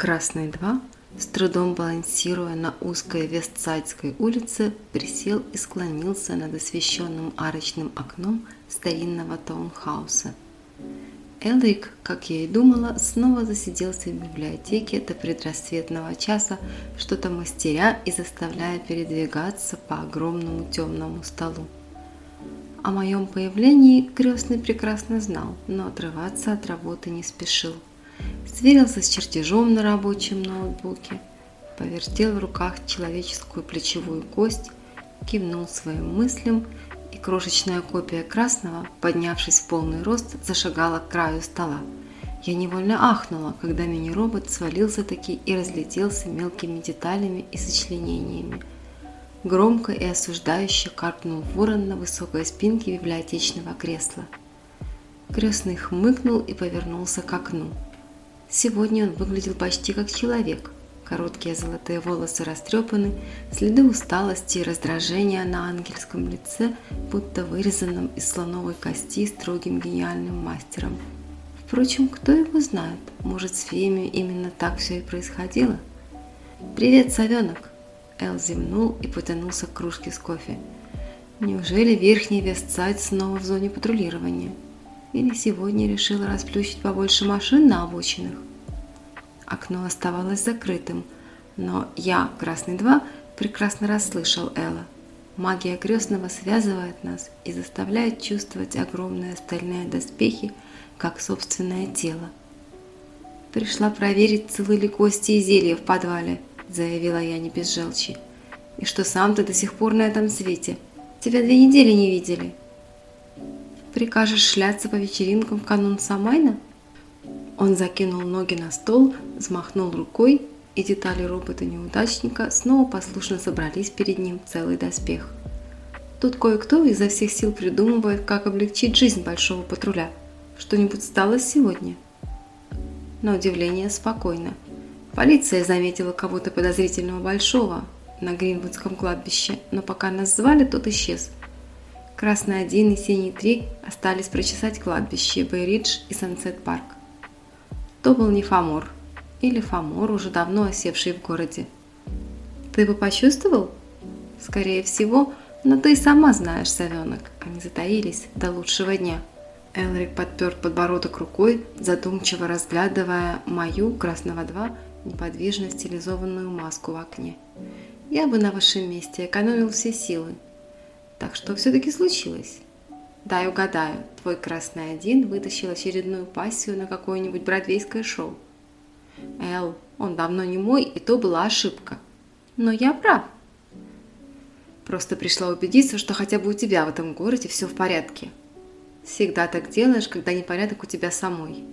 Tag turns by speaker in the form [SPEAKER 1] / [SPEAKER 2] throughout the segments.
[SPEAKER 1] Красный 2, с трудом балансируя на узкой Вестсайдской улице, присел и склонился над освещенным арочным окном старинного таунхауса. Элрик, как я и думала, снова засиделся в библиотеке до предрассветного часа, что-то мастеря и заставляя передвигаться по огромному темному столу. О моем появлении крестный прекрасно знал, но отрываться от работы не спешил – сверился с чертежом на рабочем ноутбуке, повертел в руках человеческую плечевую кость, кивнул своим мыслям, и крошечная копия красного, поднявшись в полный рост, зашагала к краю стола. Я невольно ахнула, когда мини-робот свалился таки и разлетелся мелкими деталями и сочленениями. Громко и осуждающе каркнул ворон на высокой спинке библиотечного кресла. Крестный хмыкнул и повернулся к окну. Сегодня он выглядел почти как человек. Короткие золотые волосы растрепаны, следы усталости и раздражения на ангельском лице, будто вырезанном из слоновой кости строгим гениальным мастером. Впрочем, кто его знает, может с феями именно так все и происходило? «Привет, совенок!» Эл зевнул и потянулся к кружке с кофе. Неужели верхний Вестсайд снова в зоне патрулирования? Или сегодня решила расплющить побольше машин на обочинах? Окно оставалось закрытым, но я, Красный 2, прекрасно расслышал Элла. Магия крестного связывает нас и заставляет чувствовать огромные стальные доспехи, как собственное тело. «Пришла проверить, целы ли кости и зелья в подвале», – заявила я не без желчи. «И что сам ты до сих пор на этом свете? Тебя две недели не видели». Прикажешь шляться по вечеринкам в канун Самайна? Он закинул ноги на стол, взмахнул рукой, и детали робота-неудачника снова послушно собрались перед ним целый доспех. Тут кое-кто изо всех сил придумывает, как облегчить жизнь большого патруля. Что-нибудь стало сегодня? На удивление спокойно. Полиция заметила кого-то подозрительного большого на Гринвудском кладбище, но пока нас звали, тот исчез – Красный 1 и Синий 3 остались прочесать кладбище Бейридж и Сансет-парк. То был не Фомор, или Фомор, уже давно осевший в городе. Ты бы почувствовал? Скорее всего, но ты и сама знаешь, совенок, они затаились до лучшего дня. Элрик подпер подбородок рукой, задумчиво разглядывая мою, красного 2, неподвижно стилизованную маску в окне. Я бы на вашем месте экономил все силы, так что все-таки случилось? Дай угадаю, твой красный один вытащил очередную пассию на какое-нибудь бродвейское шоу. Эл, он давно не мой, и то была ошибка. Но я прав. Просто пришла убедиться, что хотя бы у тебя в этом городе все в порядке. Всегда так делаешь, когда непорядок у тебя самой.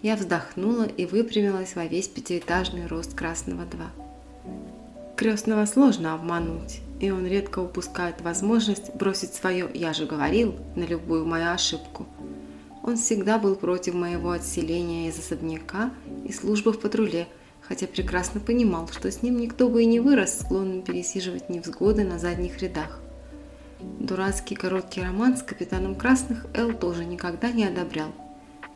[SPEAKER 1] Я вздохнула и выпрямилась во весь пятиэтажный рост Красного 2. Крестного сложно обмануть и он редко упускает возможность бросить свое «я же говорил» на любую мою ошибку. Он всегда был против моего отселения из особняка и службы в патруле, хотя прекрасно понимал, что с ним никто бы и не вырос, склонным пересиживать невзгоды на задних рядах. Дурацкий короткий роман с капитаном Красных Эл тоже никогда не одобрял.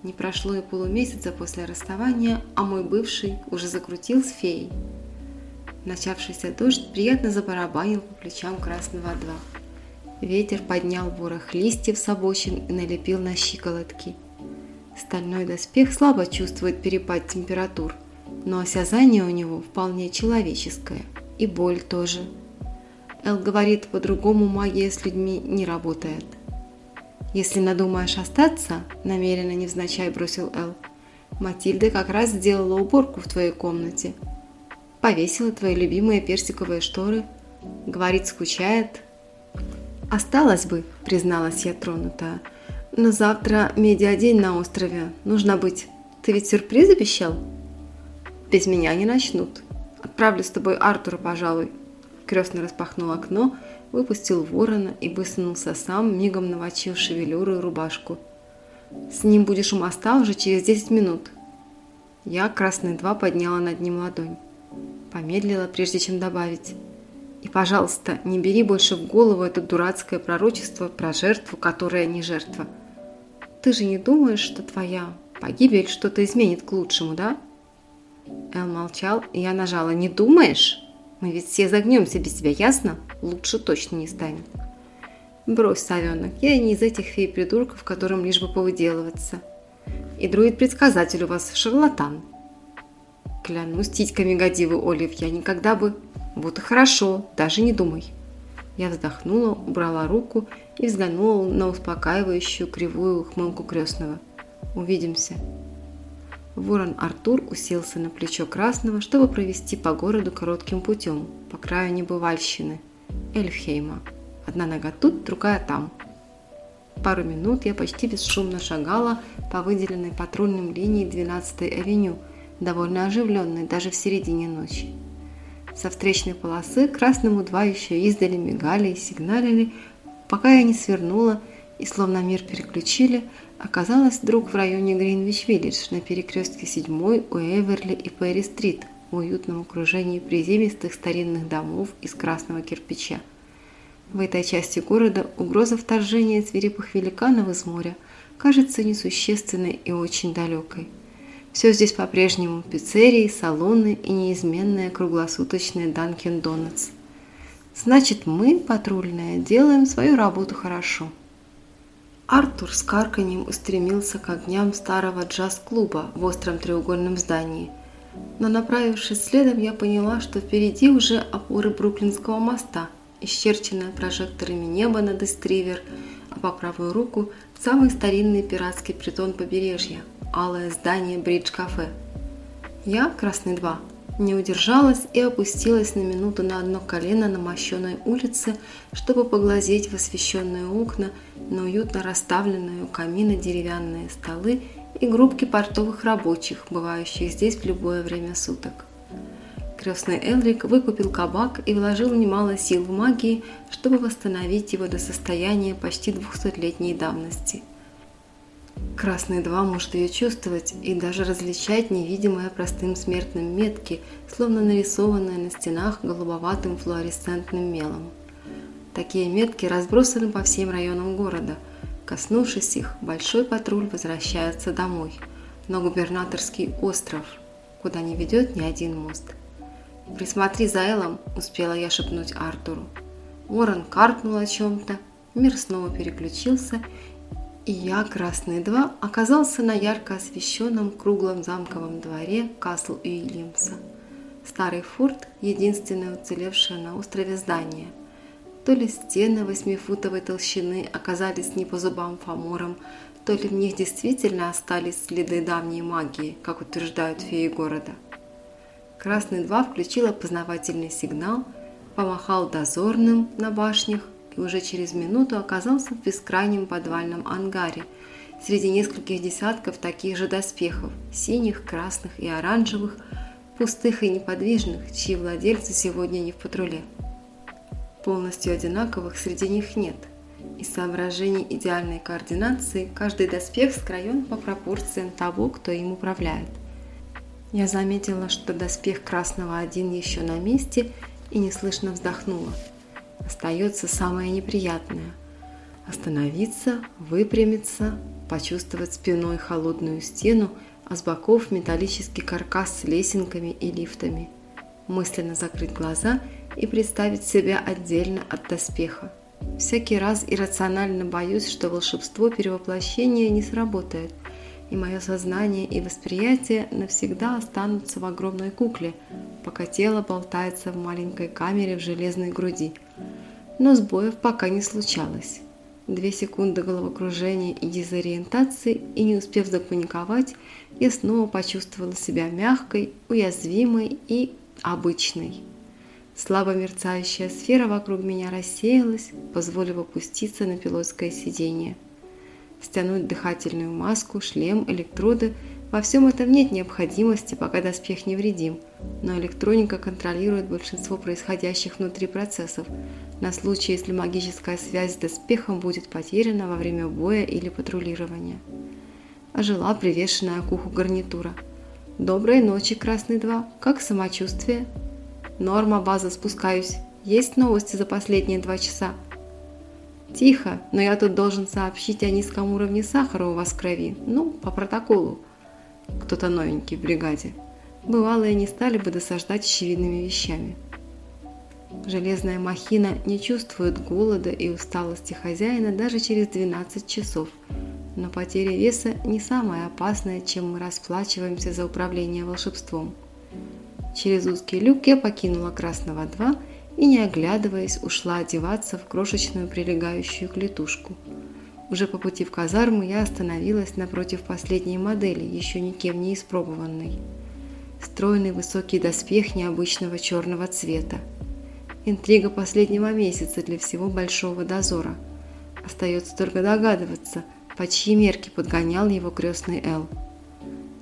[SPEAKER 1] Не прошло и полумесяца после расставания, а мой бывший уже закрутил с феей – Начавшийся дождь приятно забарабанил по плечам красного два. Ветер поднял ворох листьев с обочин и налепил на щиколотки. Стальной доспех слабо чувствует перепад температур, но осязание у него вполне человеческое. И боль тоже. Эл говорит, по-другому магия с людьми не работает. «Если надумаешь остаться», – намеренно невзначай бросил Эл, – «Матильда как раз сделала уборку в твоей комнате – повесила твои любимые персиковые шторы. Говорит, скучает. Осталось бы, призналась я тронутая. Но завтра медиадень на острове. Нужно быть. Ты ведь сюрприз обещал? Без меня не начнут. Отправлю с тобой Артура, пожалуй. Крестно распахнул окно, выпустил ворона и высунулся сам, мигом навочив шевелюру и рубашку. С ним будешь у моста уже через 10 минут. Я, красный два, подняла над ним ладонь. Помедлила, прежде чем добавить. И, пожалуйста, не бери больше в голову это дурацкое пророчество про жертву, которая не жертва. Ты же не думаешь, что твоя погибель что-то изменит к лучшему, да? Эл молчал, и я нажала. «Не думаешь? Мы ведь все загнемся без тебя, ясно? Лучше точно не станет». «Брось, совенок, я не из этих фей-придурков, которым лишь бы повыделываться. И друид-предсказатель у вас шарлатан». «Клянусь титьками годивы, Олив, я никогда бы...» «Вот и хорошо, даже не думай». Я вздохнула, убрала руку и взглянула на успокаивающую кривую ухмылку крестного. «Увидимся». Ворон Артур уселся на плечо Красного, чтобы провести по городу коротким путем, по краю небывальщины, Эльфхейма. Одна нога тут, другая там. Пару минут я почти бесшумно шагала по выделенной патрульным линии 12-й авеню, довольно оживленной даже в середине ночи. Со встречной полосы красному два еще издали мигали и сигналили, пока я не свернула и словно мир переключили, оказалась вдруг в районе Гринвич-Виллидж на перекрестке 7 у Эверли и Перри-стрит в уютном окружении приземистых старинных домов из красного кирпича. В этой части города угроза вторжения свирепых великанов из моря кажется несущественной и очень далекой. Все здесь по-прежнему пиццерии, салоны и неизменная круглосуточная Dunkin' Donuts. Значит, мы, патрульные, делаем свою работу хорошо. Артур с карканьем устремился к огням старого джаз-клуба в остром треугольном здании. Но направившись следом, я поняла, что впереди уже опоры Бруклинского моста, исчерченное прожекторами небо над Эстривер, а по правую руку самый старинный пиратский притон побережья – алое здание Бридж-кафе. Я, Красный 2, не удержалась и опустилась на минуту на одно колено на мощенной улице, чтобы поглазеть в освещенные окна на уютно расставленные у камина деревянные столы и группки портовых рабочих, бывающих здесь в любое время суток. Крестный Элрик выкупил кабак и вложил немало сил в магии, чтобы восстановить его до состояния почти двухсотлетней давности – Красный 2 может ее чувствовать и даже различать невидимые простым смертным метки, словно нарисованные на стенах голубоватым флуоресцентным мелом. Такие метки разбросаны по всем районам города. Коснувшись их, большой патруль возвращается домой, на губернаторский остров, куда не ведет ни один мост. «Присмотри за Элом», – успела я шепнуть Артуру. Уоррен каркнул о чем-то, мир снова переключился, и я, Красный 2, оказался на ярко освещенном круглом замковом дворе Касл Уильямса. Старый форт – единственное уцелевшее на острове здание. То ли стены восьмифутовой толщины оказались не по зубам фаморам, то ли в них действительно остались следы давней магии, как утверждают феи города. Красный 2 включил опознавательный сигнал, помахал дозорным на башнях и уже через минуту оказался в бескрайнем подвальном ангаре среди нескольких десятков таких же доспехов – синих, красных и оранжевых, пустых и неподвижных, чьи владельцы сегодня не в патруле. Полностью одинаковых среди них нет. Из соображений идеальной координации каждый доспех скроен по пропорциям того, кто им управляет. Я заметила, что доспех красного один еще на месте и неслышно вздохнула – остается самое неприятное – остановиться, выпрямиться, почувствовать спиной холодную стену, а с боков металлический каркас с лесенками и лифтами, мысленно закрыть глаза и представить себя отдельно от доспеха. Всякий раз иррационально боюсь, что волшебство перевоплощения не сработает, и мое сознание и восприятие навсегда останутся в огромной кукле, пока тело болтается в маленькой камере в железной груди. Но сбоев пока не случалось. Две секунды головокружения и дезориентации, и не успев запаниковать, я снова почувствовала себя мягкой, уязвимой и обычной. Слабо мерцающая сфера вокруг меня рассеялась, позволив опуститься на пилотское сиденье стянуть дыхательную маску, шлем, электроды. Во всем этом нет необходимости, пока доспех невредим, но электроника контролирует большинство происходящих внутри процессов, на случай, если магическая связь с доспехом будет потеряна во время боя или патрулирования. Ожила привешенная к уху гарнитура. «Доброй ночи, Красный 2. Как самочувствие?» «Норма, база, спускаюсь. Есть новости за последние два часа?» Тихо, но я тут должен сообщить о низком уровне сахара у вас в крови. Ну, по протоколу. Кто-то новенький в бригаде. бывалые не стали бы досаждать очевидными вещами. Железная махина не чувствует голода и усталости хозяина даже через 12 часов, но потеря веса не самое опасное, чем мы расплачиваемся за управление волшебством. Через узкий люк я покинула Красного 2 и, не оглядываясь, ушла одеваться в крошечную прилегающую клетушку. Уже по пути в казарму я остановилась напротив последней модели, еще никем не испробованной. Стройный высокий доспех необычного черного цвета. Интрига последнего месяца для всего Большого Дозора. Остается только догадываться, по чьи мерки подгонял его крестный Эл.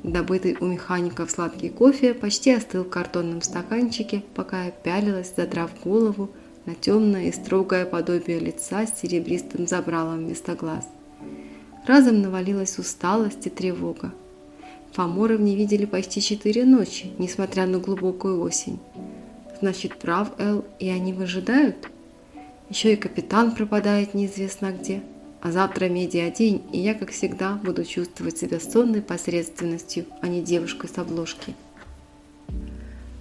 [SPEAKER 1] Добытый у механиков сладкий кофе почти остыл в картонном стаканчике, пока я пялилась, задрав голову, на темное и строгое подобие лица с серебристым забралом вместо глаз. Разом навалилась усталость и тревога. Фоморов не видели почти четыре ночи, несмотря на глубокую осень. Значит, прав Эл, и они выжидают? Еще и капитан пропадает неизвестно где. А завтра медиа-день, и я, как всегда, буду чувствовать себя сонной посредственностью, а не девушкой с обложки.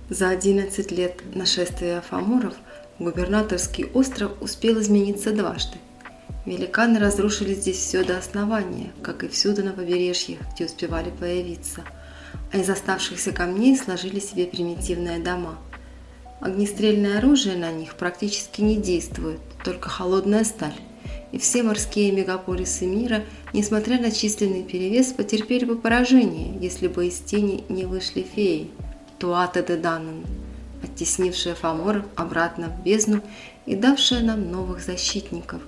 [SPEAKER 1] За 11 лет нашествия Фаморов губернаторский остров успел измениться дважды. Великаны разрушили здесь все до основания, как и всюду на побережье, где успевали появиться, а из оставшихся камней сложили себе примитивные дома. Огнестрельное оружие на них практически не действует, только холодная сталь и все морские мегаполисы мира, несмотря на численный перевес, потерпели бы поражение, если бы из тени не вышли феи Туата де Даннен, оттеснившая Фоморов обратно в бездну и давшая нам новых защитников,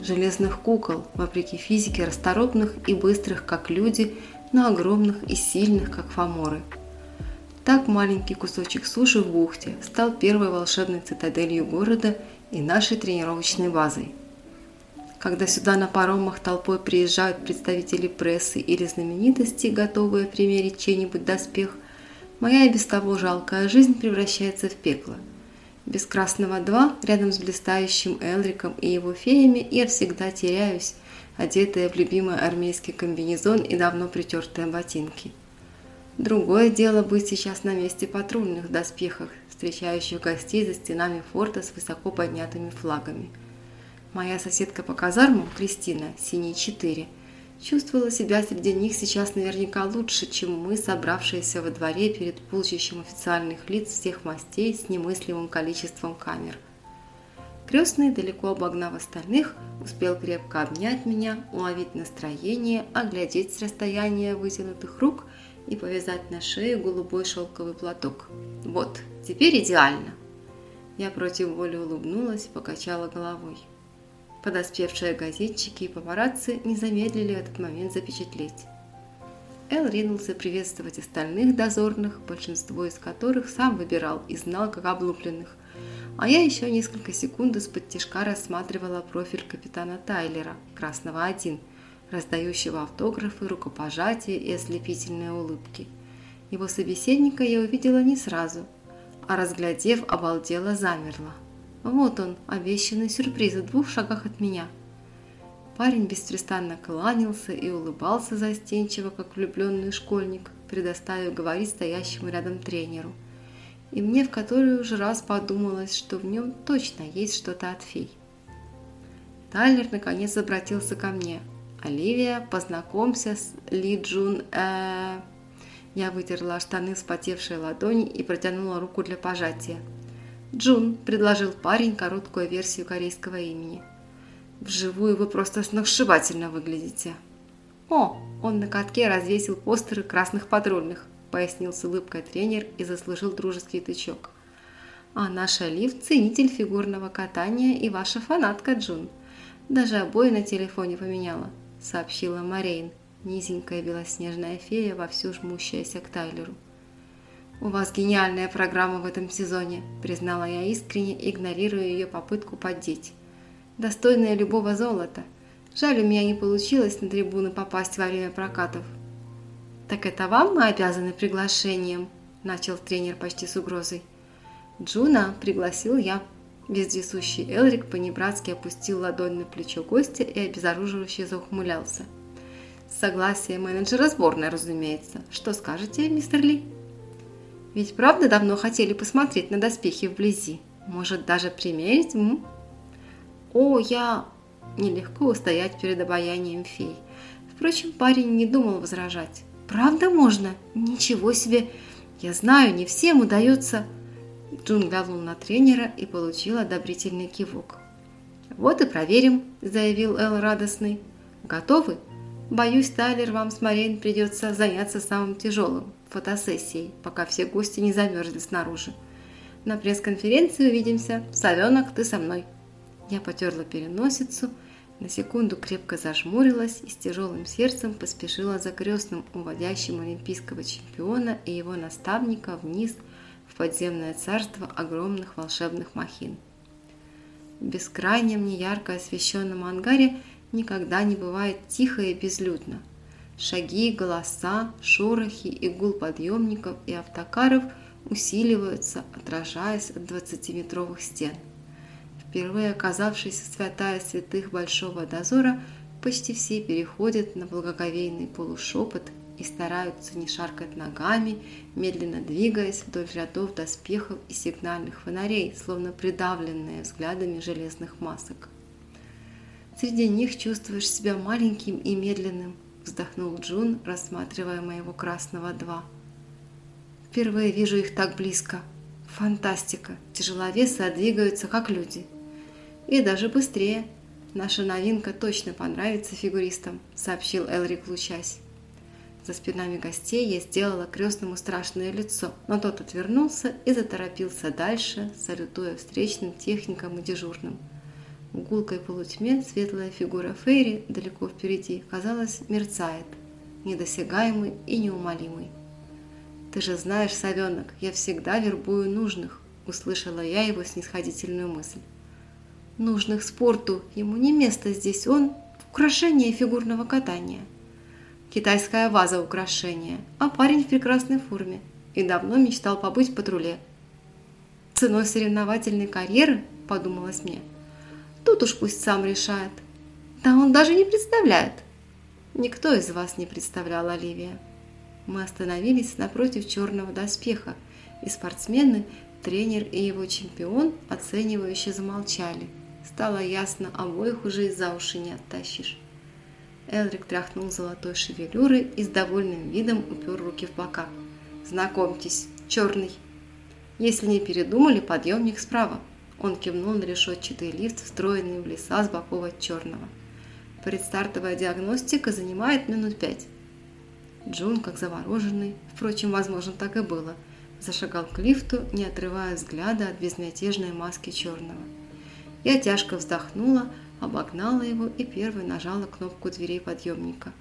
[SPEAKER 1] железных кукол, вопреки физике расторопных и быстрых, как люди, но огромных и сильных, как Фоморы. Так маленький кусочек суши в бухте стал первой волшебной цитаделью города и нашей тренировочной базой. Когда сюда на паромах толпой приезжают представители прессы или знаменитости, готовые примерить чей-нибудь доспех, моя и без того жалкая жизнь превращается в пекло. Без Красного 2, рядом с блистающим Элриком и его феями, я всегда теряюсь, одетая в любимый армейский комбинезон и давно притертые ботинки. Другое дело быть сейчас на месте патрульных доспехах, встречающих гостей за стенами форта с высоко поднятыми флагами – Моя соседка по казармам, Кристина, синий 4, чувствовала себя среди них сейчас наверняка лучше, чем мы, собравшиеся во дворе перед полчищем официальных лиц всех мастей с немыслимым количеством камер. Крестный, далеко обогнав остальных, успел крепко обнять меня, уловить настроение, оглядеть с расстояния вытянутых рук и повязать на шее голубой шелковый платок. Вот, теперь идеально. Я против воли улыбнулась и покачала головой. Подоспевшие газетчики и папарацци не замедлили этот момент запечатлеть. Эл ринулся приветствовать остальных дозорных, большинство из которых сам выбирал и знал как облупленных, а я еще несколько секунд из-под рассматривала профиль капитана Тайлера, Красного 1, раздающего автографы, рукопожатия и ослепительные улыбки. Его собеседника я увидела не сразу, а разглядев, обалдела замерла. Вот он, обещанный сюрприз в двух шагах от меня. Парень беспрестанно кланялся и улыбался застенчиво, как влюбленный школьник, предоставив говорить стоящему рядом тренеру. И мне в который уже раз подумалось, что в нем точно есть что-то от фей. Тайлер наконец обратился ко мне. «Оливия, познакомься с Ли Джун...» э... Я вытерла штаны вспотевшей ладони и протянула руку для пожатия. «Джун», – предложил парень короткую версию корейского имени. «Вживую вы просто сногсшибательно выглядите». «О, он на катке развесил постеры красных патрульных», – пояснил с улыбкой тренер и заслужил дружеский тычок. «А наша Лив – ценитель фигурного катания и ваша фанатка, Джун. Даже обои на телефоне поменяла», – сообщила Марейн, низенькая белоснежная фея, вовсю жмущаяся к Тайлеру. «У вас гениальная программа в этом сезоне», – признала я искренне, игнорируя ее попытку поддеть. «Достойная любого золота. Жаль, у меня не получилось на трибуны попасть во время прокатов». «Так это вам мы обязаны приглашением?» – начал тренер почти с угрозой. «Джуна пригласил я». Вездесущий Элрик понебратски опустил ладонь на плечо гостя и обезоруживающе заухмылялся. «Согласие менеджера сборной, разумеется. Что скажете, мистер Ли?» Ведь правда давно хотели посмотреть на доспехи вблизи? Может, даже примерить? М? О, я... Нелегко устоять перед обаянием фей. Впрочем, парень не думал возражать. Правда можно? Ничего себе! Я знаю, не всем удается... Джун глянул на тренера и получил одобрительный кивок. «Вот и проверим», – заявил Эл радостный. «Готовы? Боюсь, Тайлер, вам с Марин придется заняться самым тяжелым – фотосессией, пока все гости не замерзли снаружи. На пресс-конференции увидимся. Совенок, ты со мной». Я потерла переносицу, на секунду крепко зажмурилась и с тяжелым сердцем поспешила за крестным, уводящим олимпийского чемпиона и его наставника вниз подземное царство огромных волшебных махин. В бескрайнем, неярко освещенном ангаре никогда не бывает тихо и безлюдно. Шаги, голоса, шорохи и гул подъемников и автокаров усиливаются, отражаясь от 20-метровых стен. Впервые оказавшись в святая святых Большого Дозора, почти все переходят на благоговейный полушепот и стараются не шаркать ногами, медленно двигаясь вдоль рядов доспехов и сигнальных фонарей, словно придавленные взглядами железных масок. Среди них чувствуешь себя маленьким и медленным, вздохнул Джун, рассматривая моего красного два. Впервые вижу их так близко. Фантастика! Тяжеловесы двигаются как люди. И даже быстрее. Наша новинка точно понравится фигуристам, сообщил Элрик, лучась. За спинами гостей я сделала крестному страшное лицо, но тот отвернулся и заторопился дальше, салютуя встречным техникам и дежурным. В гулкой полутьме светлая фигура Фейри далеко впереди, казалось, мерцает, недосягаемый и неумолимый. «Ты же знаешь, совенок, я всегда вербую нужных», – услышала я его снисходительную мысль. «Нужных спорту, ему не место здесь, он – украшение фигурного катания» китайская ваза украшения, а парень в прекрасной форме и давно мечтал побыть в патруле. Ценой соревновательной карьеры, подумалось мне, тут уж пусть сам решает. Да он даже не представляет. Никто из вас не представлял Оливия. Мы остановились напротив черного доспеха, и спортсмены, тренер и его чемпион оценивающе замолчали. Стало ясно, обоих уже и за уши не оттащишь. Элрик тряхнул золотой шевелюрой и с довольным видом упер руки в бока. «Знакомьтесь, черный!» «Если не передумали, подъемник справа». Он кивнул на решетчатый лифт, встроенный в леса с боков от черного. Предстартовая диагностика занимает минут пять. Джун, как завороженный, впрочем, возможно, так и было, зашагал к лифту, не отрывая взгляда от безмятежной маски черного. Я тяжко вздохнула, обогнала его и первой нажала кнопку дверей подъемника.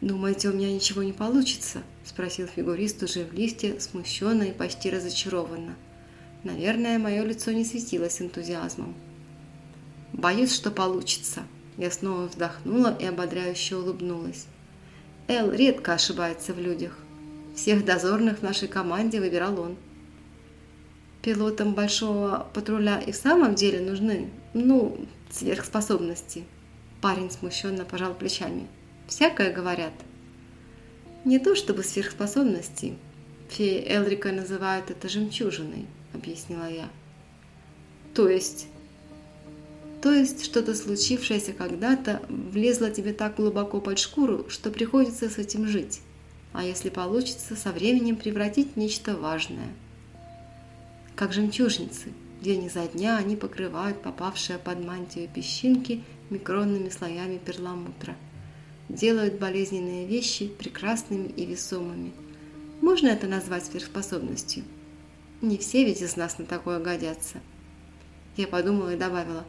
[SPEAKER 1] «Думаете, у меня ничего не получится?» – спросил фигурист уже в лифте, смущенно и почти разочарованно. Наверное, мое лицо не светилось энтузиазмом. «Боюсь, что получится». Я снова вздохнула и ободряюще улыбнулась. Эл редко ошибается в людях. Всех дозорных в нашей команде выбирал он. Пилотам большого патруля и в самом деле нужны, ну, сверхспособности. Парень смущенно пожал плечами. Всякое говорят. Не то чтобы сверхспособности. Феи Элрика называют это жемчужиной, объяснила я. То есть... То есть что-то случившееся когда-то влезло тебе так глубоко под шкуру, что приходится с этим жить. А если получится, со временем превратить в нечто важное. Как жемчужницы, День изо дня они покрывают попавшие под мантию песчинки микронными слоями перламутра. Делают болезненные вещи прекрасными и весомыми. Можно это назвать сверхспособностью? Не все ведь из нас на такое годятся. Я подумала и добавила.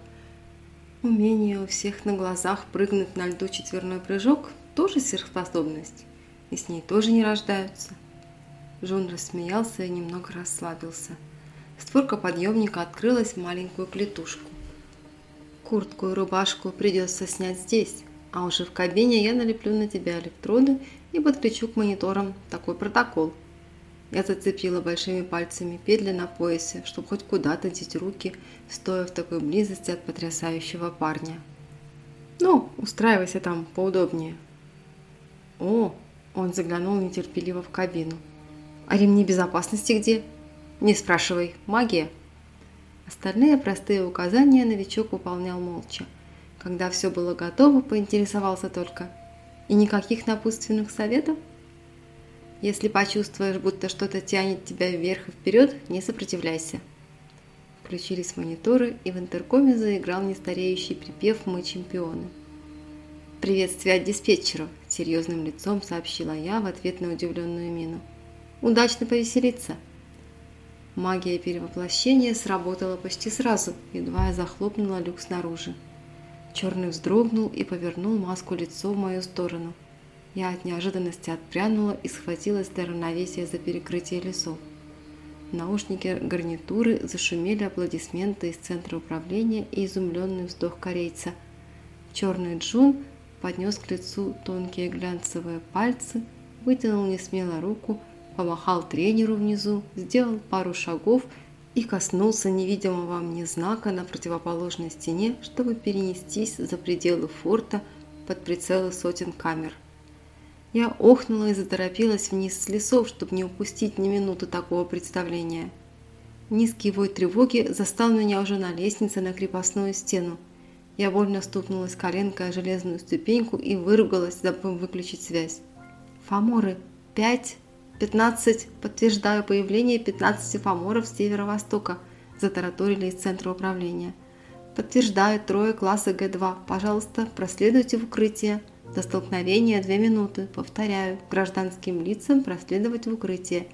[SPEAKER 1] Умение у всех на глазах прыгнуть на льду четверной прыжок – тоже сверхспособность. И с ней тоже не рождаются. Джон рассмеялся и немного расслабился – Створка подъемника открылась в маленькую клетушку. Куртку и рубашку придется снять здесь, а уже в кабине я налеплю на тебя электроды и подключу к мониторам такой протокол. Я зацепила большими пальцами петли на поясе, чтобы хоть куда-то деть руки, стоя в такой близости от потрясающего парня. «Ну, устраивайся там поудобнее». «О!» – он заглянул нетерпеливо в кабину – А ремни безопасности где? Не спрашивай. Магия. Остальные простые указания новичок выполнял молча. Когда все было готово, поинтересовался только. И никаких напутственных советов? Если почувствуешь, будто что-то тянет тебя вверх и вперед, не сопротивляйся. Включились мониторы, и в интеркоме заиграл нестареющий припев «Мы чемпионы». «Приветствие от диспетчеру», – серьезным лицом сообщила я в ответ на удивленную мину. «Удачно повеселиться!» Магия перевоплощения сработала почти сразу, едва я захлопнула люк снаружи. Черный вздрогнул и повернул маску лицо в мою сторону. Я от неожиданности отпрянула и схватилась для равновесия за перекрытие лесов. В наушнике гарнитуры зашумели аплодисменты из центра управления и изумленный вздох корейца. Черный Джун поднес к лицу тонкие глянцевые пальцы, вытянул несмело руку, помахал тренеру внизу, сделал пару шагов и коснулся невидимого мне знака на противоположной стене, чтобы перенестись за пределы форта под прицелы сотен камер. Я охнула и заторопилась вниз с лесов, чтобы не упустить ни минуты такого представления. Низкий вой тревоги застал меня уже на лестнице на крепостную стену. Я больно стукнулась коленкой о железную ступеньку и выругалась, забыв выключить связь. «Фаморы! Пять! «Пятнадцать! Подтверждаю появление пятнадцати фаморов с северо-востока», затараторили из центра управления. «Подтверждаю трое класса Г2. Пожалуйста, проследуйте в укрытие. До столкновения две минуты. Повторяю, гражданским лицам проследовать в укрытие».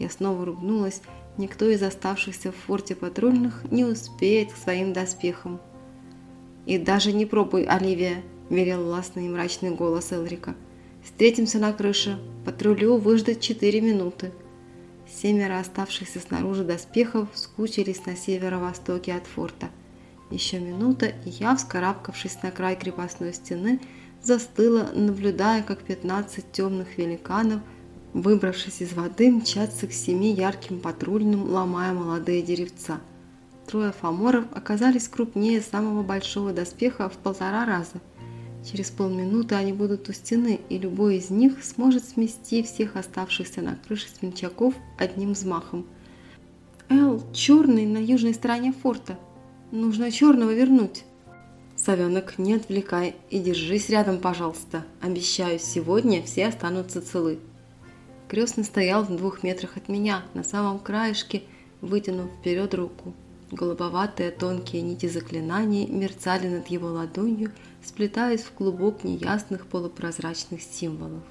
[SPEAKER 1] Я снова ругнулась. Никто из оставшихся в форте патрульных не успеет к своим доспехам. «И даже не пробуй, Оливия», – велел властный и мрачный голос Элрика. Встретимся на крыше. Патрулю выждать 4 минуты. Семеро оставшихся снаружи доспехов скучились на северо-востоке от форта. Еще минута, и я, вскарабкавшись на край крепостной стены, застыла, наблюдая, как 15 темных великанов, выбравшись из воды, мчатся к семи ярким патрульным, ломая молодые деревца. Трое фаморов оказались крупнее самого большого доспеха в полтора раза – Через полминуты они будут у стены, и любой из них сможет смести всех оставшихся на крыше смельчаков одним взмахом. «Эл, черный на южной стороне форта. Нужно черного вернуть». «Совенок, не отвлекай и держись рядом, пожалуйста. Обещаю, сегодня все останутся целы». Крестный стоял в двух метрах от меня, на самом краешке, вытянув вперед руку. Голубоватые тонкие нити заклинаний мерцали над его ладонью, сплетаясь в клубок неясных полупрозрачных символов.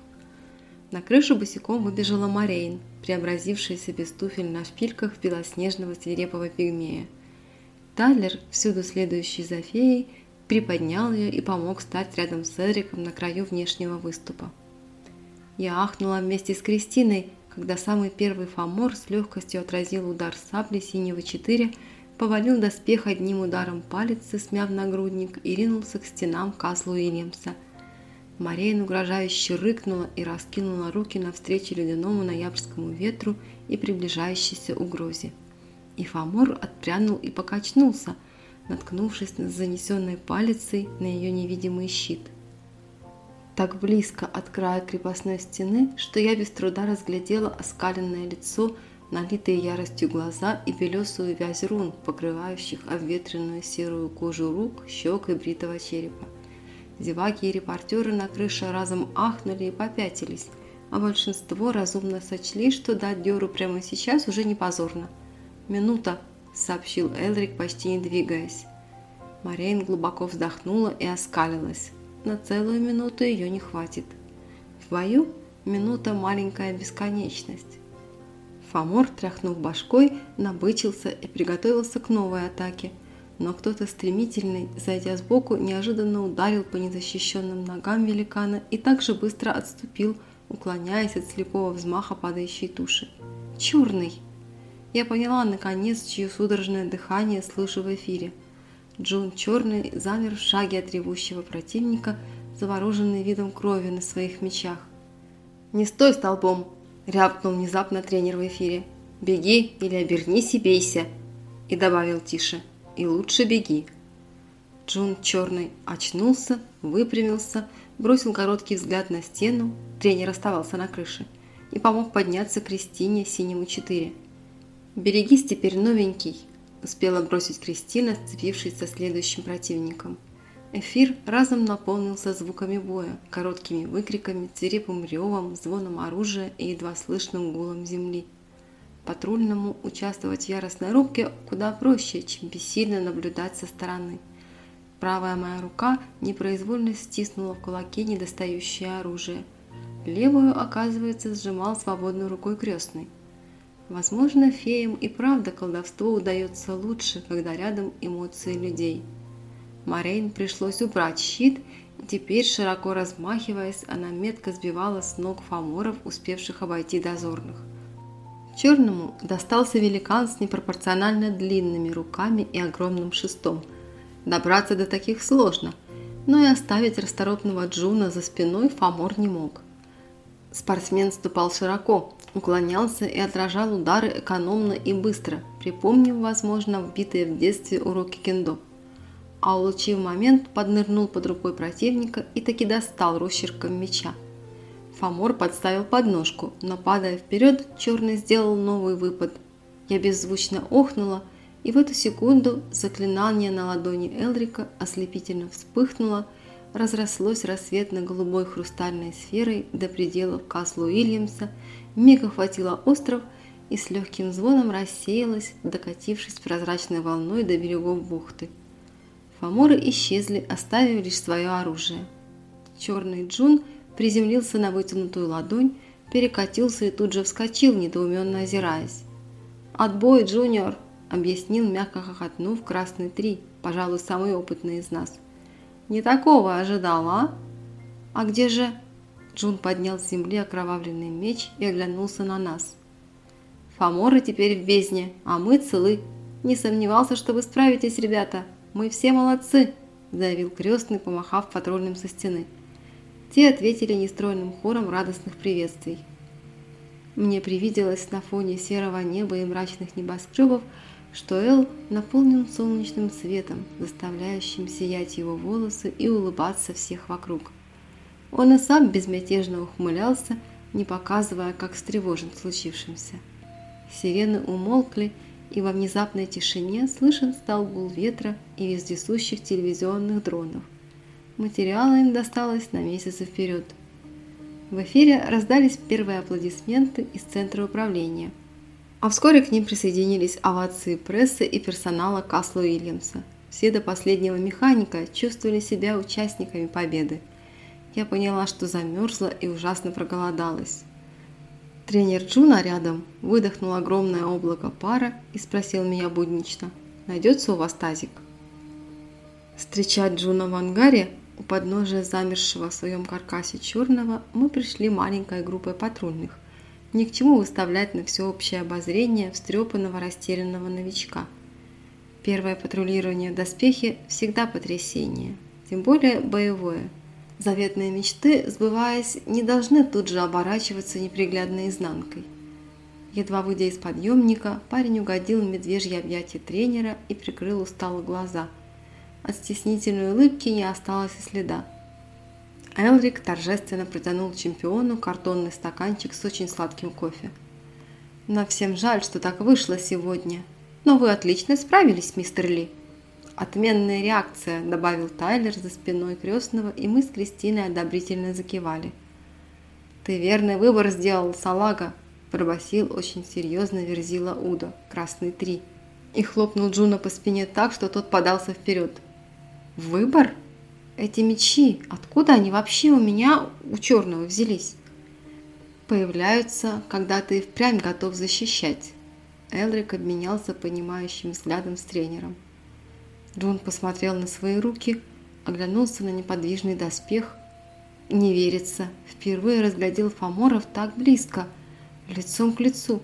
[SPEAKER 1] На крышу босиком выбежала Морейн, преобразившаяся без туфель на шпильках в белоснежного свирепого пигмея. Тайлер, всюду следующий за феей, приподнял ее и помог стать рядом с Эдриком на краю внешнего выступа. Я ахнула вместе с Кристиной, когда самый первый фамор с легкостью отразил удар сабли синего 4 повалил доспех одним ударом палицы, смяв нагрудник, и ринулся к стенам Касл Уильямса. Марейн угрожающе рыкнула и раскинула руки навстречу ледяному ноябрьскому ветру и приближающейся угрозе. И Фомор отпрянул и покачнулся, наткнувшись на занесенной палицей на ее невидимый щит. Так близко от края крепостной стены, что я без труда разглядела оскаленное лицо налитые яростью глаза и белесую вязь рун, покрывающих обветренную серую кожу рук, щек и бритого черепа. Зеваки и репортеры на крыше разом ахнули и попятились, а большинство разумно сочли, что дать дёру прямо сейчас уже не позорно. «Минута», – сообщил Элрик, почти не двигаясь. Марейн глубоко вздохнула и оскалилась. На целую минуту ее не хватит. В бою минута – маленькая бесконечность. Фомор, тряхнув башкой, набычился и приготовился к новой атаке. Но кто-то стремительный, зайдя сбоку, неожиданно ударил по незащищенным ногам великана и также быстро отступил, уклоняясь от слепого взмаха падающей туши. «Черный!» Я поняла, наконец, чье судорожное дыхание слышу в эфире. Джон Черный замер в шаге от ревущего противника, завороженный видом крови на своих мечах. «Не стой столбом!» Рявкнул внезапно тренер в эфире. «Беги или обернись и бейся!» И добавил тише. «И лучше беги!» Джун черный очнулся, выпрямился, бросил короткий взгляд на стену, тренер оставался на крыше, и помог подняться Кристине синему 4. «Берегись теперь, новенький!» – успела бросить Кристина, сцепившись со следующим противником. Эфир разом наполнился звуками боя, короткими выкриками, свирепым ревом, звоном оружия и едва слышным гулом земли. Патрульному участвовать в яростной рубке куда проще, чем бессильно наблюдать со стороны. Правая моя рука непроизвольно стиснула в кулаке недостающее оружие. Левую, оказывается, сжимал свободной рукой крестный. Возможно, феям и правда колдовство удается лучше, когда рядом эмоции людей. Морейн пришлось убрать щит, и теперь, широко размахиваясь, она метко сбивала с ног фаморов, успевших обойти дозорных. Черному достался великан с непропорционально длинными руками и огромным шестом. Добраться до таких сложно, но и оставить расторопного Джуна за спиной Фомор не мог. Спортсмен ступал широко, уклонялся и отражал удары экономно и быстро, припомнив, возможно, вбитые в детстве уроки кендо. А улучив момент, поднырнул под рукой противника и таки достал росчерком меча. Фомор подставил подножку, но падая вперед, черный сделал новый выпад. Я беззвучно охнула, и в эту секунду заклинание на ладони Элрика ослепительно вспыхнуло, разрослось рассветно-голубой хрустальной сферой до пределов Каслу Уильямса, миг охватило остров и с легким звоном рассеялась, докатившись прозрачной волной до берегов бухты. Фаморы исчезли, оставив лишь свое оружие. Черный Джун приземлился на вытянутую ладонь, перекатился и тут же вскочил, недоуменно озираясь. «Отбой, Джуниор!» – объяснил, мягко хохотнув, красный три, пожалуй, самый опытный из нас – не такого ожидала, а? А где же... Джун поднял с земли окровавленный меч и оглянулся на нас. Фаморы теперь в бездне, а мы целы. Не сомневался, что вы справитесь, ребята. Мы все молодцы, заявил крестный, помахав патрульным со стены. Те ответили нестройным хором радостных приветствий. Мне привиделось на фоне серого неба и мрачных небоскребов, что Эл наполнен солнечным светом, заставляющим сиять его волосы и улыбаться всех вокруг. Он и сам безмятежно ухмылялся, не показывая, как встревожен случившимся. Сирены умолкли, и во внезапной тишине слышен стал гул ветра и вездесущих телевизионных дронов. Материала им досталось на месяцы вперед. В эфире раздались первые аплодисменты из центра управления – а вскоре к ним присоединились овации прессы и персонала Касла Уильямса. Все до последнего механика чувствовали себя участниками победы. Я поняла, что замерзла и ужасно проголодалась. Тренер Джуна рядом выдохнул огромное облако пара и спросил меня буднично, найдется у вас тазик? Встречать Джуна в ангаре у подножия замерзшего в своем каркасе черного мы пришли маленькой группой патрульных – ни к чему выставлять на всеобщее обозрение встрепанного растерянного новичка. Первое патрулирование в доспехе всегда потрясение, тем более боевое. Заветные мечты, сбываясь, не должны тут же оборачиваться неприглядной изнанкой. Едва выйдя из подъемника, парень угодил в медвежье объятие тренера и прикрыл устало глаза. От стеснительной улыбки не осталось и следа. Элрик торжественно протянул чемпиону картонный стаканчик с очень сладким кофе. «Но всем жаль, что так вышло сегодня. Но вы отлично справились, мистер Ли». «Отменная реакция», – добавил Тайлер за спиной крестного, и мы с Кристиной одобрительно закивали. «Ты верный выбор сделал, салага», – пробасил очень серьезно Верзила Уда, красный три, и хлопнул Джуна по спине так, что тот подался вперед. «Выбор?» Эти мечи, откуда они вообще у меня, у черного, взялись? Появляются, когда ты впрямь готов защищать. Элрик обменялся понимающим взглядом с тренером. Джон посмотрел на свои руки, оглянулся на неподвижный доспех. Не верится, впервые разглядел Фоморов так близко, лицом к лицу.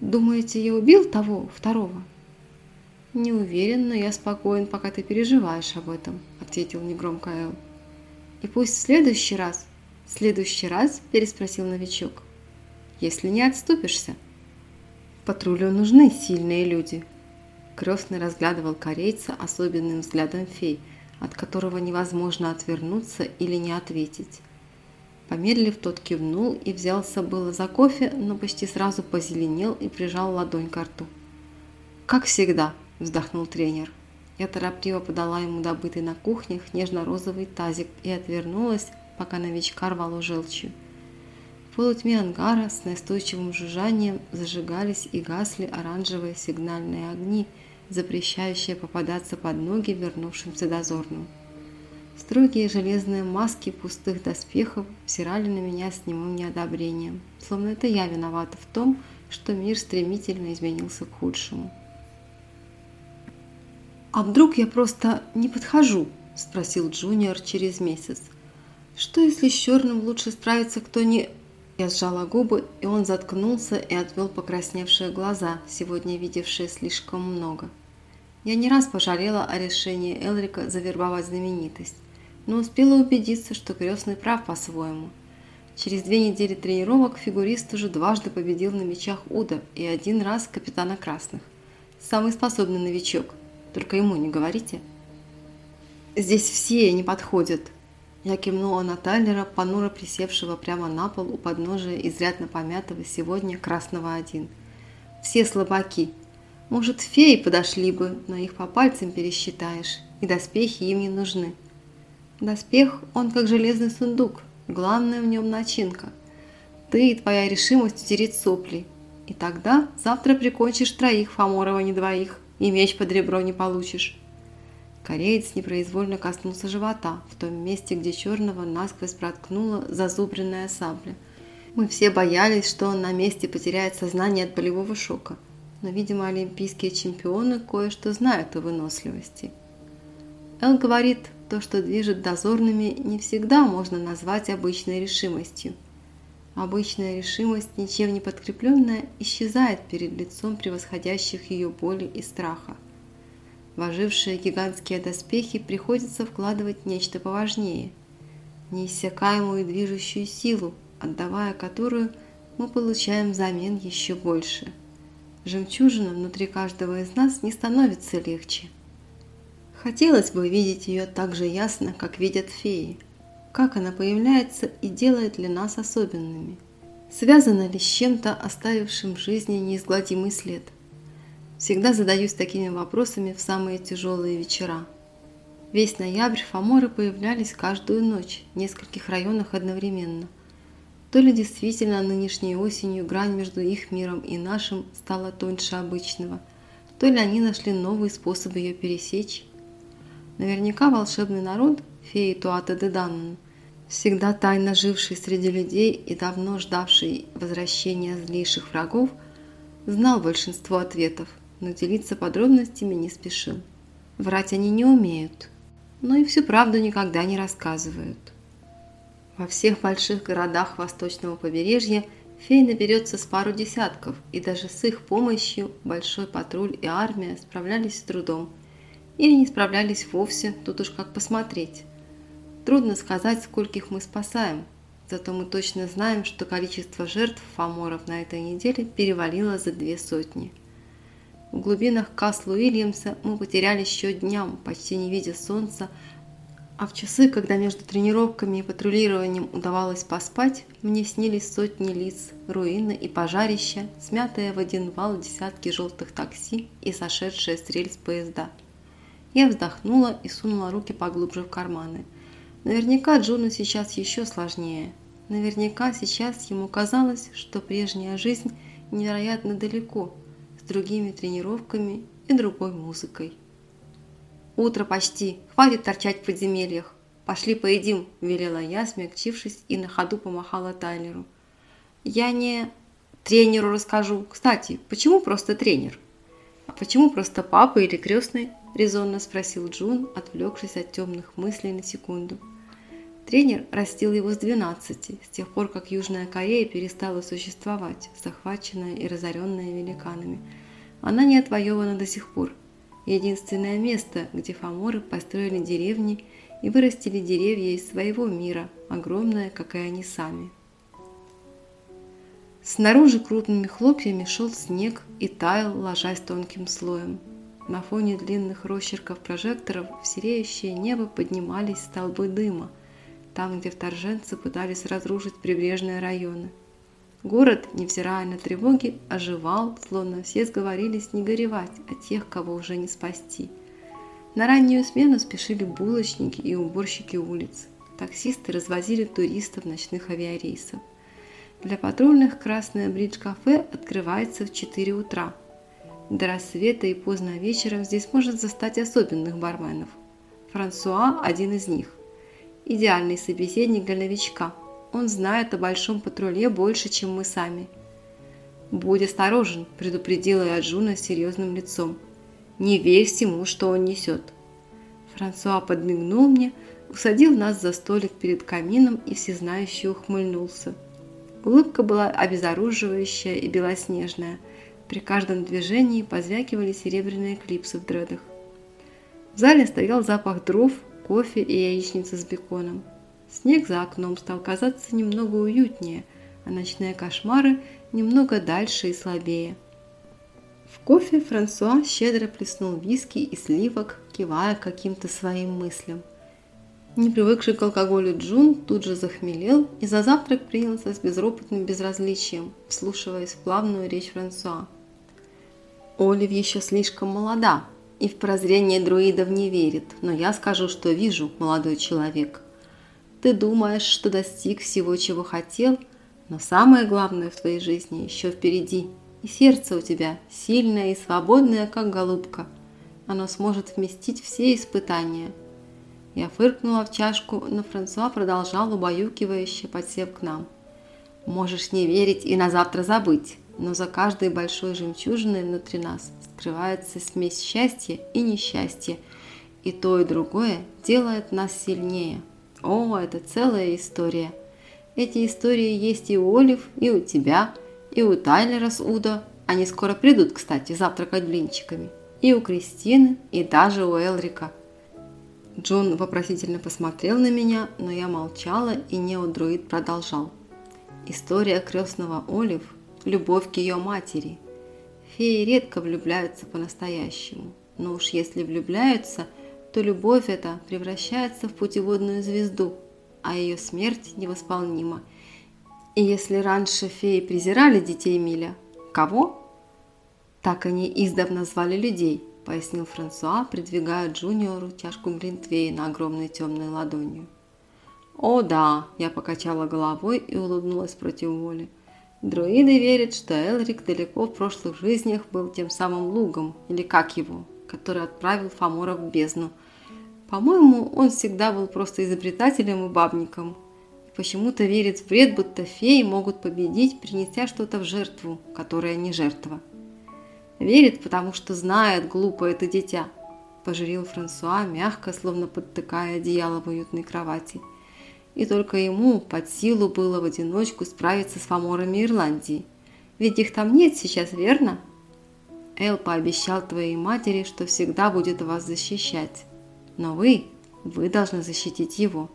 [SPEAKER 1] Думаете, я убил того, второго? «Не уверен, но я спокоен, пока ты переживаешь об этом», – ответил негромко Эл. «И пусть в следующий раз...» «В следующий раз?» – переспросил новичок. «Если не отступишься». «Патрулю нужны сильные люди». Крестный разглядывал корейца особенным взглядом фей, от которого невозможно отвернуться или не ответить. Помедлив, тот кивнул и взялся было за кофе, но почти сразу позеленел и прижал ладонь к рту. «Как всегда», – вздохнул тренер. Я торопливо подала ему добытый на кухнях нежно-розовый тазик и отвернулась, пока новичка рвало желчью. В полутьме ангара с настойчивым жужжанием зажигались и гасли оранжевые сигнальные огни, запрещающие попадаться под ноги вернувшимся дозорным. Строгие железные маски пустых доспехов взирали на меня с немым неодобрением, словно это я виновата в том, что мир стремительно изменился к худшему. «А вдруг я просто не подхожу?» – спросил Джуниор через месяц. «Что, если с черным лучше справиться кто не...» Я сжала губы, и он заткнулся и отвел покрасневшие глаза, сегодня видевшие слишком много. Я не раз пожалела о решении Элрика завербовать знаменитость но успела убедиться, что крестный прав по-своему. Через две недели тренировок фигурист уже дважды победил на мечах Уда и один раз капитана Красных. Самый способный новичок, только ему не говорите. «Здесь все не подходят», я кивнула на Тайлера, понуро присевшего прямо на пол у подножия изрядно помятого сегодня красного один. Все слабаки. Может, феи подошли бы, но их по пальцам пересчитаешь, и доспехи им не нужны. Доспех, он как железный сундук, главная в нем начинка. Ты и твоя решимость утереть сопли. И тогда завтра прикончишь троих, Фоморова не двоих, и меч под ребро не получишь. Кореец непроизвольно коснулся живота, в том месте, где черного насквозь проткнула зазубренная сабля. Мы все боялись, что он на месте потеряет сознание от болевого шока. Но, видимо, олимпийские чемпионы кое-что знают о выносливости. Эл говорит, то, что движет дозорными, не всегда можно назвать обычной решимостью. Обычная решимость, ничем не подкрепленная, исчезает перед лицом превосходящих ее боли и страха. Вожившие гигантские доспехи приходится вкладывать нечто поважнее – неиссякаемую движущую силу, отдавая которую мы получаем взамен еще больше. Жемчужина внутри каждого из нас не становится легче – Хотелось бы видеть ее так же ясно, как видят феи. Как она появляется и делает ли нас особенными? Связана ли с чем-то, оставившим в жизни неизгладимый след? Всегда задаюсь такими вопросами в самые тяжелые вечера. Весь ноябрь фаморы появлялись каждую ночь в нескольких районах одновременно. То ли действительно нынешней осенью грань между их миром и нашим стала тоньше обычного, то ли они нашли новый способ ее пересечь, Наверняка волшебный народ, феи Туата де Даннен, всегда тайно живший среди людей и давно ждавший возвращения злейших врагов, знал большинство ответов, но делиться подробностями не спешил. Врать они не умеют, но и всю правду никогда не рассказывают. Во всех больших городах восточного побережья фей наберется с пару десятков, и даже с их помощью большой патруль и армия справлялись с трудом – или не справлялись вовсе, тут уж как посмотреть. Трудно сказать, скольких мы спасаем, зато мы точно знаем, что количество жертв фаморов на этой неделе перевалило за две сотни. В глубинах Касл Уильямса мы потеряли счет дням, почти не видя солнца, а в часы, когда между тренировками и патрулированием удавалось поспать, мне снились сотни лиц, руины и пожарища, смятые в один вал десятки желтых такси и сошедшие с рельс поезда – я вздохнула и сунула руки поглубже в карманы. Наверняка Джону сейчас еще сложнее. Наверняка сейчас ему казалось, что прежняя жизнь невероятно далеко, другими тренировками и другой музыкой. «Утро почти, хватит торчать в подземельях. Пошли поедим», – велела я, смягчившись и на ходу помахала Тайлеру. «Я не...» «Тренеру расскажу. Кстати, почему просто тренер?» «А почему просто папа или крестный?» – резонно спросил Джун, отвлекшись от темных мыслей на секунду. Тренер растил его с 12, с тех пор, как Южная Корея перестала существовать, захваченная и разоренная великанами. Она не отвоевана до сих пор. Единственное место, где фаморы построили деревни и вырастили деревья из своего мира, огромное, как и они сами. Снаружи крупными хлопьями шел снег и таял, ложась тонким слоем. На фоне длинных росчерков прожекторов в сереющее небо поднимались столбы дыма. Там, где вторженцы пытались разрушить прибрежные районы. Город, невзирая на тревоги, оживал, словно все сговорились не горевать о тех, кого уже не спасти. На раннюю смену спешили булочники и уборщики улиц. Таксисты развозили туристов ночных авиарейсов. Для патрульных Красное Бридж-кафе открывается в 4 утра. До рассвета и поздно вечером здесь может застать особенных барменов. Франсуа – один из них. Идеальный собеседник для новичка – он знает о большом патруле больше, чем мы сами. «Будь осторожен», – предупредила я Джуна серьезным лицом. «Не верь всему, что он несет». Франсуа подмигнул мне, усадил нас за столик перед камином и всезнающе ухмыльнулся. Улыбка была обезоруживающая и белоснежная. При каждом движении позвякивали серебряные клипсы в дредах. В зале стоял запах дров, кофе и яичницы с беконом. Снег за окном стал казаться немного уютнее, а ночные кошмары немного дальше и слабее. В кофе Франсуа щедро плеснул виски и сливок, кивая каким-то своим мыслям. Не привыкший к алкоголю Джун тут же захмелел и за завтрак принялся с безропотным безразличием, вслушиваясь в плавную речь Франсуа. Олив еще слишком молода и в прозрение друидов не верит, но я скажу, что вижу, молодой человек – ты думаешь, что достиг всего, чего хотел, но самое главное в твоей жизни еще впереди. И сердце у тебя сильное и свободное, как голубка. Оно сможет вместить все испытания. Я фыркнула в чашку, но Франсуа продолжал убаюкивающе, подсев к нам. Можешь не верить и на завтра забыть, но за каждой большой жемчужиной внутри нас скрывается смесь счастья и несчастья, и то и другое делает нас сильнее. О, это целая история. Эти истории есть и у Олив, и у тебя, и у Тайлера с Удо. Они скоро придут, кстати, завтракать блинчиками. И у Кристины, и даже у Элрика. Джон вопросительно посмотрел на меня, но я молчала, и неодруид продолжал. История крестного Олив – любовь к ее матери. Феи редко влюбляются по-настоящему, но уж если влюбляются – то любовь эта превращается в путеводную звезду, а ее смерть невосполнима. И если раньше феи презирали детей Миля, кого? Так они издавна звали людей, пояснил Франсуа, придвигая Джуниору чашку Глинтвейна огромной темной ладонью. «О да!» – я покачала головой и улыбнулась против воли. Друиды верят, что Элрик далеко в прошлых жизнях был тем самым лугом, или как его, который отправил Фомора в бездну. По-моему, он всегда был просто изобретателем и бабником. И почему-то верит в бред, будто феи могут победить, принеся что-то в жертву, которая не жертва. Верит, потому что знает, глупо это дитя, пожурил Франсуа, мягко, словно подтыкая одеяло в уютной кровати. И только ему под силу было в одиночку справиться с фаморами Ирландии. Ведь их там нет сейчас, верно? Эл пообещал твоей матери, что всегда будет вас защищать. Но вы, вы должны защитить его».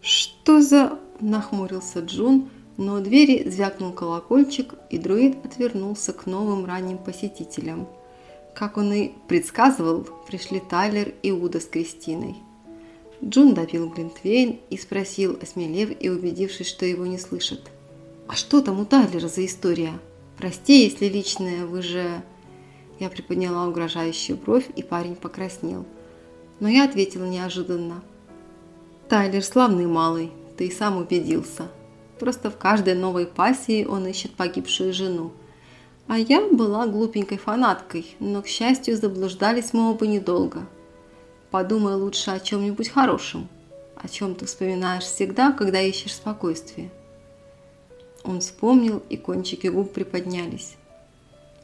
[SPEAKER 1] «Что за...» – нахмурился Джун, но у двери звякнул колокольчик, и друид отвернулся к новым ранним посетителям. Как он и предсказывал, пришли Тайлер и Уда с Кристиной. Джун допил Глинтвейн и спросил, осмелев и убедившись, что его не слышат. «А что там у Тайлера за история? Прости, если личное, вы же...» Я приподняла угрожающую бровь, и парень покраснел. Но я ответила неожиданно. «Тайлер славный малый, ты и сам убедился. Просто в каждой новой пассии он ищет погибшую жену. А я была глупенькой фанаткой, но, к счастью, заблуждались мы оба недолго. Подумай лучше о чем-нибудь хорошем, о чем ты вспоминаешь всегда, когда ищешь спокойствие». Он вспомнил, и кончики губ приподнялись.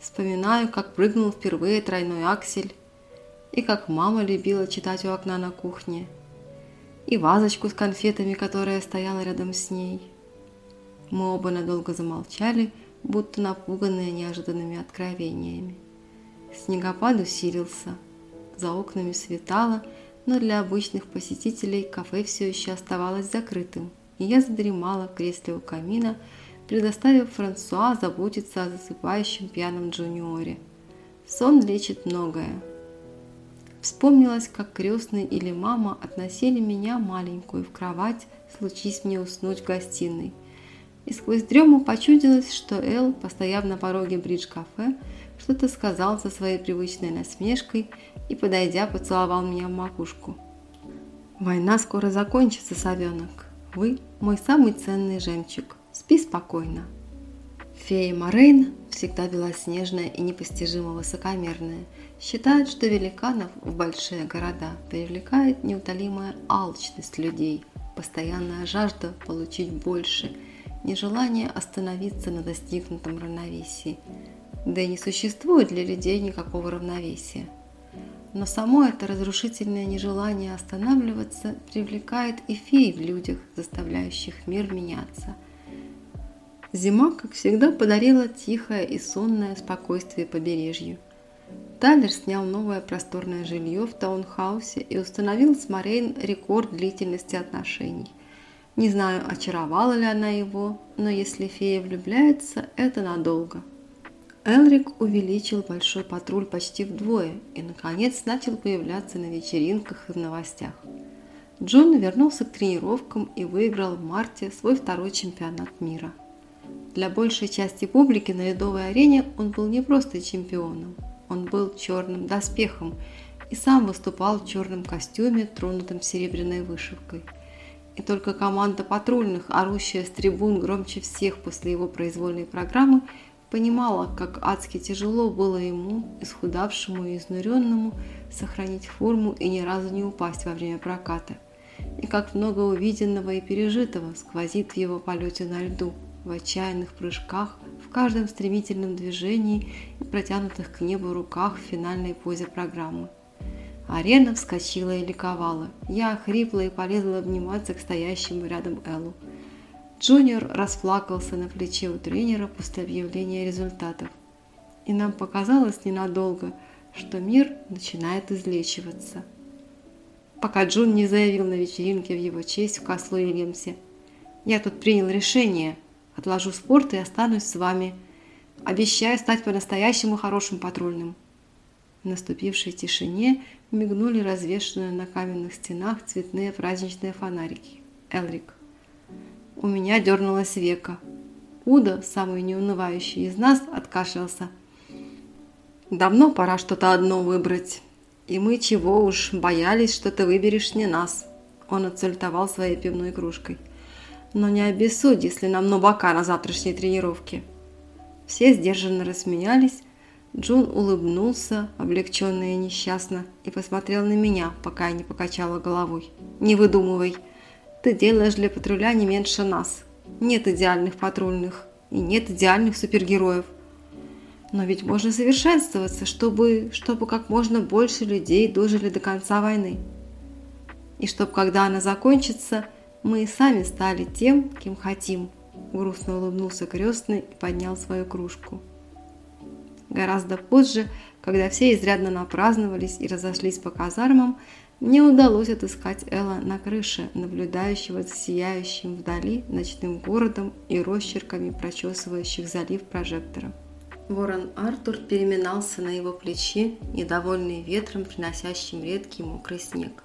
[SPEAKER 1] Вспоминаю, как прыгнул впервые тройной аксель, и как мама любила читать у окна на кухне, и вазочку с конфетами, которая стояла рядом с ней. Мы оба надолго замолчали, будто напуганные неожиданными откровениями. Снегопад усилился, за окнами светало, но для обычных посетителей кафе все еще оставалось закрытым, и я задремала в кресле у камина, предоставив Франсуа заботиться о засыпающем пьяном джуниоре. Сон лечит многое. Вспомнилось, как крестный или мама относили меня маленькую в кровать, случись мне уснуть в гостиной. И сквозь дрему почудилось, что Эл, постояв на пороге бридж-кафе, что-то сказал со своей привычной насмешкой и, подойдя, поцеловал меня в макушку. «Война скоро закончится, совенок. Вы мой самый ценный жемчуг. Спи спокойно». Фея Морейн, всегда белоснежная и непостижимо высокомерная, считает, что великанов в большие города привлекает неутолимая алчность людей, постоянная жажда получить больше, нежелание остановиться на достигнутом равновесии. Да и не существует для людей никакого равновесия. Но само это разрушительное нежелание останавливаться привлекает и фей в людях, заставляющих мир меняться – Зима, как всегда, подарила тихое и сонное спокойствие побережью. Тайлер снял новое просторное жилье в таунхаусе и установил с Морейн рекорд длительности отношений. Не знаю, очаровала ли она его, но если фея влюбляется, это надолго. Элрик увеличил большой патруль почти вдвое и, наконец, начал появляться на вечеринках и в новостях. Джон вернулся к тренировкам и выиграл в марте свой второй чемпионат мира – для большей части публики на ледовой арене он был не просто чемпионом, он был черным доспехом и сам выступал в черном костюме, тронутом серебряной вышивкой. И только команда патрульных, орущая с трибун громче всех после его произвольной программы, понимала, как адски тяжело было ему, исхудавшему и изнуренному, сохранить форму и ни разу не упасть во время проката. И как много увиденного и пережитого сквозит в его полете на льду – в отчаянных прыжках, в каждом стремительном движении и протянутых к небу руках в финальной позе программы. Арена вскочила и ликовала. Я охрипла и полезла обниматься к стоящему рядом Эллу. Джуниор расплакался на плече у тренера после объявления результатов. И нам показалось ненадолго, что мир начинает излечиваться. Пока Джун не заявил на вечеринке в его честь в Касл Уильямсе. «Я тут принял решение», Отложу спорт и останусь с вами. Обещаю стать по-настоящему хорошим патрульным». В наступившей тишине мигнули развешенные на каменных стенах цветные праздничные фонарики. Элрик. У меня дернулось века. Уда, самый неунывающий из нас, откашлялся. «Давно пора что-то одно выбрать. И мы чего уж боялись, что ты выберешь не нас». Он отсультовал своей пивной кружкой но не обессудь, если нам на бока на завтрашней тренировке». Все сдержанно рассмеялись. Джун улыбнулся, облегченно и несчастно, и посмотрел на меня, пока я не покачала головой. «Не выдумывай. Ты делаешь для патруля не меньше нас. Нет идеальных патрульных и нет идеальных супергероев. Но ведь можно совершенствоваться, чтобы, чтобы как можно больше людей дожили до конца войны. И чтобы, когда она закончится, мы и сами стали тем, кем хотим», – грустно улыбнулся крестный и поднял свою кружку. Гораздо позже, когда все изрядно напраздновались и разошлись по казармам, мне удалось отыскать Элла на крыше, наблюдающего за сияющим вдали ночным городом и росчерками прочесывающих залив прожектором. Ворон Артур переминался на его плече, недовольный ветром, приносящим редкий мокрый снег.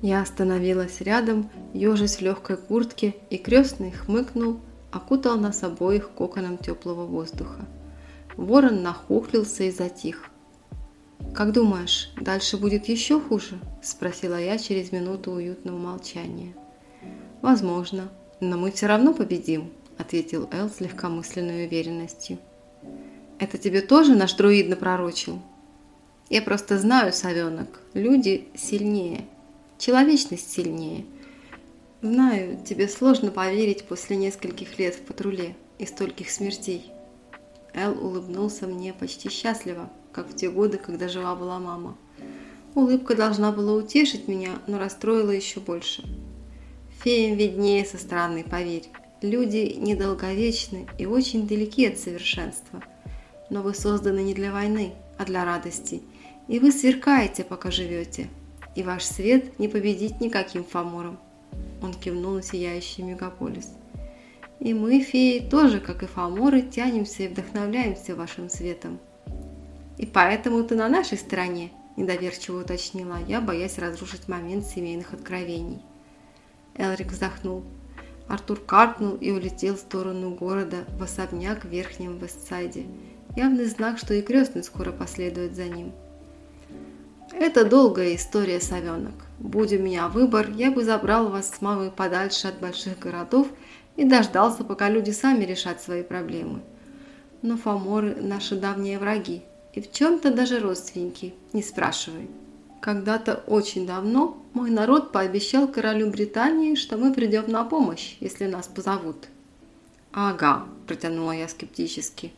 [SPEAKER 1] Я остановилась рядом, ежась в легкой куртке, и крестный хмыкнул, окутал нас обоих коконом теплого воздуха. Ворон нахохлился и затих. «Как думаешь, дальше будет еще хуже?» – спросила я через минуту уютного молчания. «Возможно, но мы все равно победим», – ответил Эл с легкомысленной уверенностью. «Это тебе тоже наш друид напророчил?» «Я просто знаю, совенок, люди сильнее», Человечность сильнее. Знаю, тебе сложно поверить после нескольких лет в патруле и стольких смертей. Эл улыбнулся мне почти счастливо, как в те годы, когда жива была мама. Улыбка должна была утешить меня, но расстроила еще больше. Феям виднее со стороны, поверь. Люди недолговечны и очень далеки от совершенства. Но вы созданы не для войны, а для радости. И вы сверкаете, пока живете и ваш свет не победить никаким фамором. Он кивнул на сияющий мегаполис. И мы, феи, тоже, как и фаморы, тянемся и вдохновляемся вашим светом. И поэтому ты на нашей стороне, Недоверчиво уточнила я, боясь разрушить момент семейных откровений. Элрик вздохнул. Артур каркнул и улетел в сторону города, в особняк в Верхнем Вестсайде. Явный знак, что и крестный скоро последует за ним. Это долгая история, совенок. Будь у меня выбор, я бы забрал вас с мамой подальше от больших городов и дождался, пока люди сами решат свои проблемы. Но фаморы – наши давние враги, и в чем-то даже родственники, не спрашивай. Когда-то очень давно мой народ пообещал королю Британии, что мы придем на помощь, если нас позовут. «Ага», – протянула я скептически.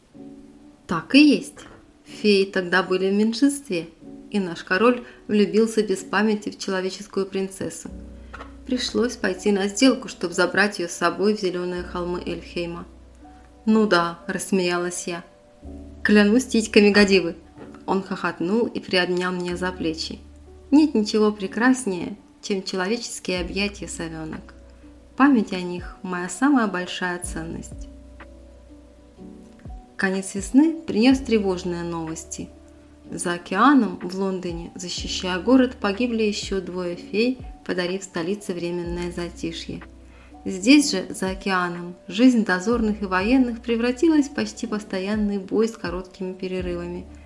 [SPEAKER 1] «Так и есть. Феи тогда были в меньшинстве, и наш король влюбился без памяти в человеческую принцессу. Пришлось пойти на сделку, чтобы забрать ее с собой в зеленые холмы Эльхейма. «Ну да», – рассмеялась я. «Клянусь титьками годивы!» Он хохотнул и приобнял меня за плечи. Нет ничего прекраснее, чем человеческие объятия совенок. Память о них – моя самая большая ценность. Конец весны принес тревожные новости. За океаном в Лондоне, защищая город, погибли еще двое фей, подарив столице временное затишье. Здесь же, за океаном, жизнь дозорных и военных превратилась в почти постоянный бой с короткими перерывами –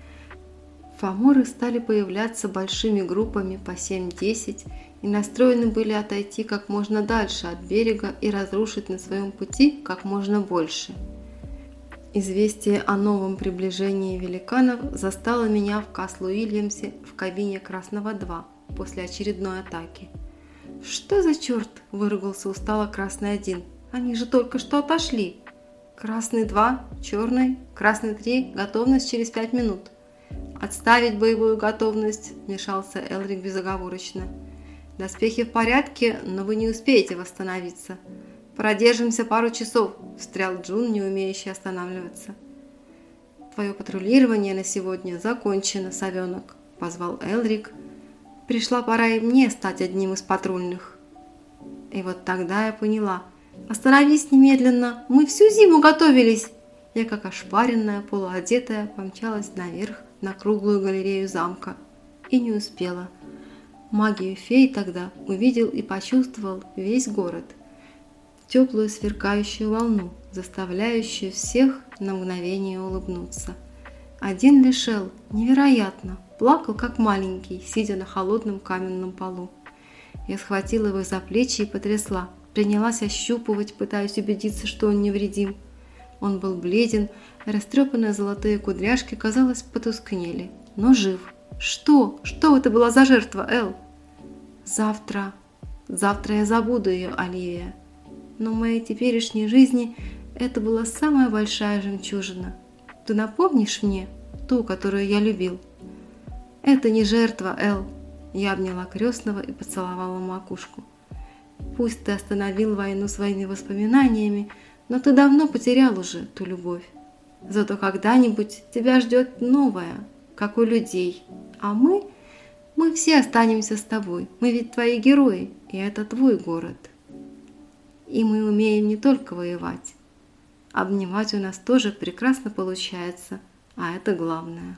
[SPEAKER 1] Фаморы стали появляться большими группами по 7-10 и настроены были отойти как можно дальше от берега и разрушить на своем пути как можно больше. Известие о новом приближении великанов застало меня в Каслу-Уильямсе в кабине Красного-2 после очередной атаки. «Что за черт?» – выругался устало Красный-1. «Они же только что отошли!» «Красный-2, черный, Красный-3, готовность через пять минут!» «Отставить боевую готовность», – вмешался Элрик безоговорочно. «Доспехи в порядке, но вы не успеете восстановиться. Продержимся пару часов», – встрял Джун, не умеющий останавливаться. «Твое патрулирование на сегодня закончено, совенок», – позвал Элрик. «Пришла пора и мне стать одним из патрульных». И вот тогда я поняла. «Остановись немедленно, мы всю зиму готовились!» Я, как ошпаренная, полуодетая, помчалась наверх на круглую галерею замка и не успела. Магию фей тогда увидел и почувствовал весь город. Теплую сверкающую волну, заставляющую всех на мгновение улыбнуться. Один лишел, невероятно, плакал как маленький, сидя на холодном каменном полу. Я схватила его за плечи и потрясла, принялась ощупывать, пытаясь убедиться, что он невредим. Он был бледен, растрепанные золотые кудряшки, казалось, потускнели, но жив. Что? Что это была за жертва, Эл? Завтра. Завтра я забуду ее, Оливия. Но в моей теперешней жизни это была самая большая жемчужина. Ты напомнишь мне ту, которую я любил? Это не жертва, Эл. Я обняла крестного и поцеловала макушку. Пусть ты остановил войну своими воспоминаниями, но ты давно потерял уже ту любовь. Зато когда-нибудь тебя ждет новое, как у людей. А мы, мы все останемся с тобой. Мы ведь твои герои, и это твой город. И мы умеем не только воевать. Обнимать у нас тоже прекрасно получается, а это главное.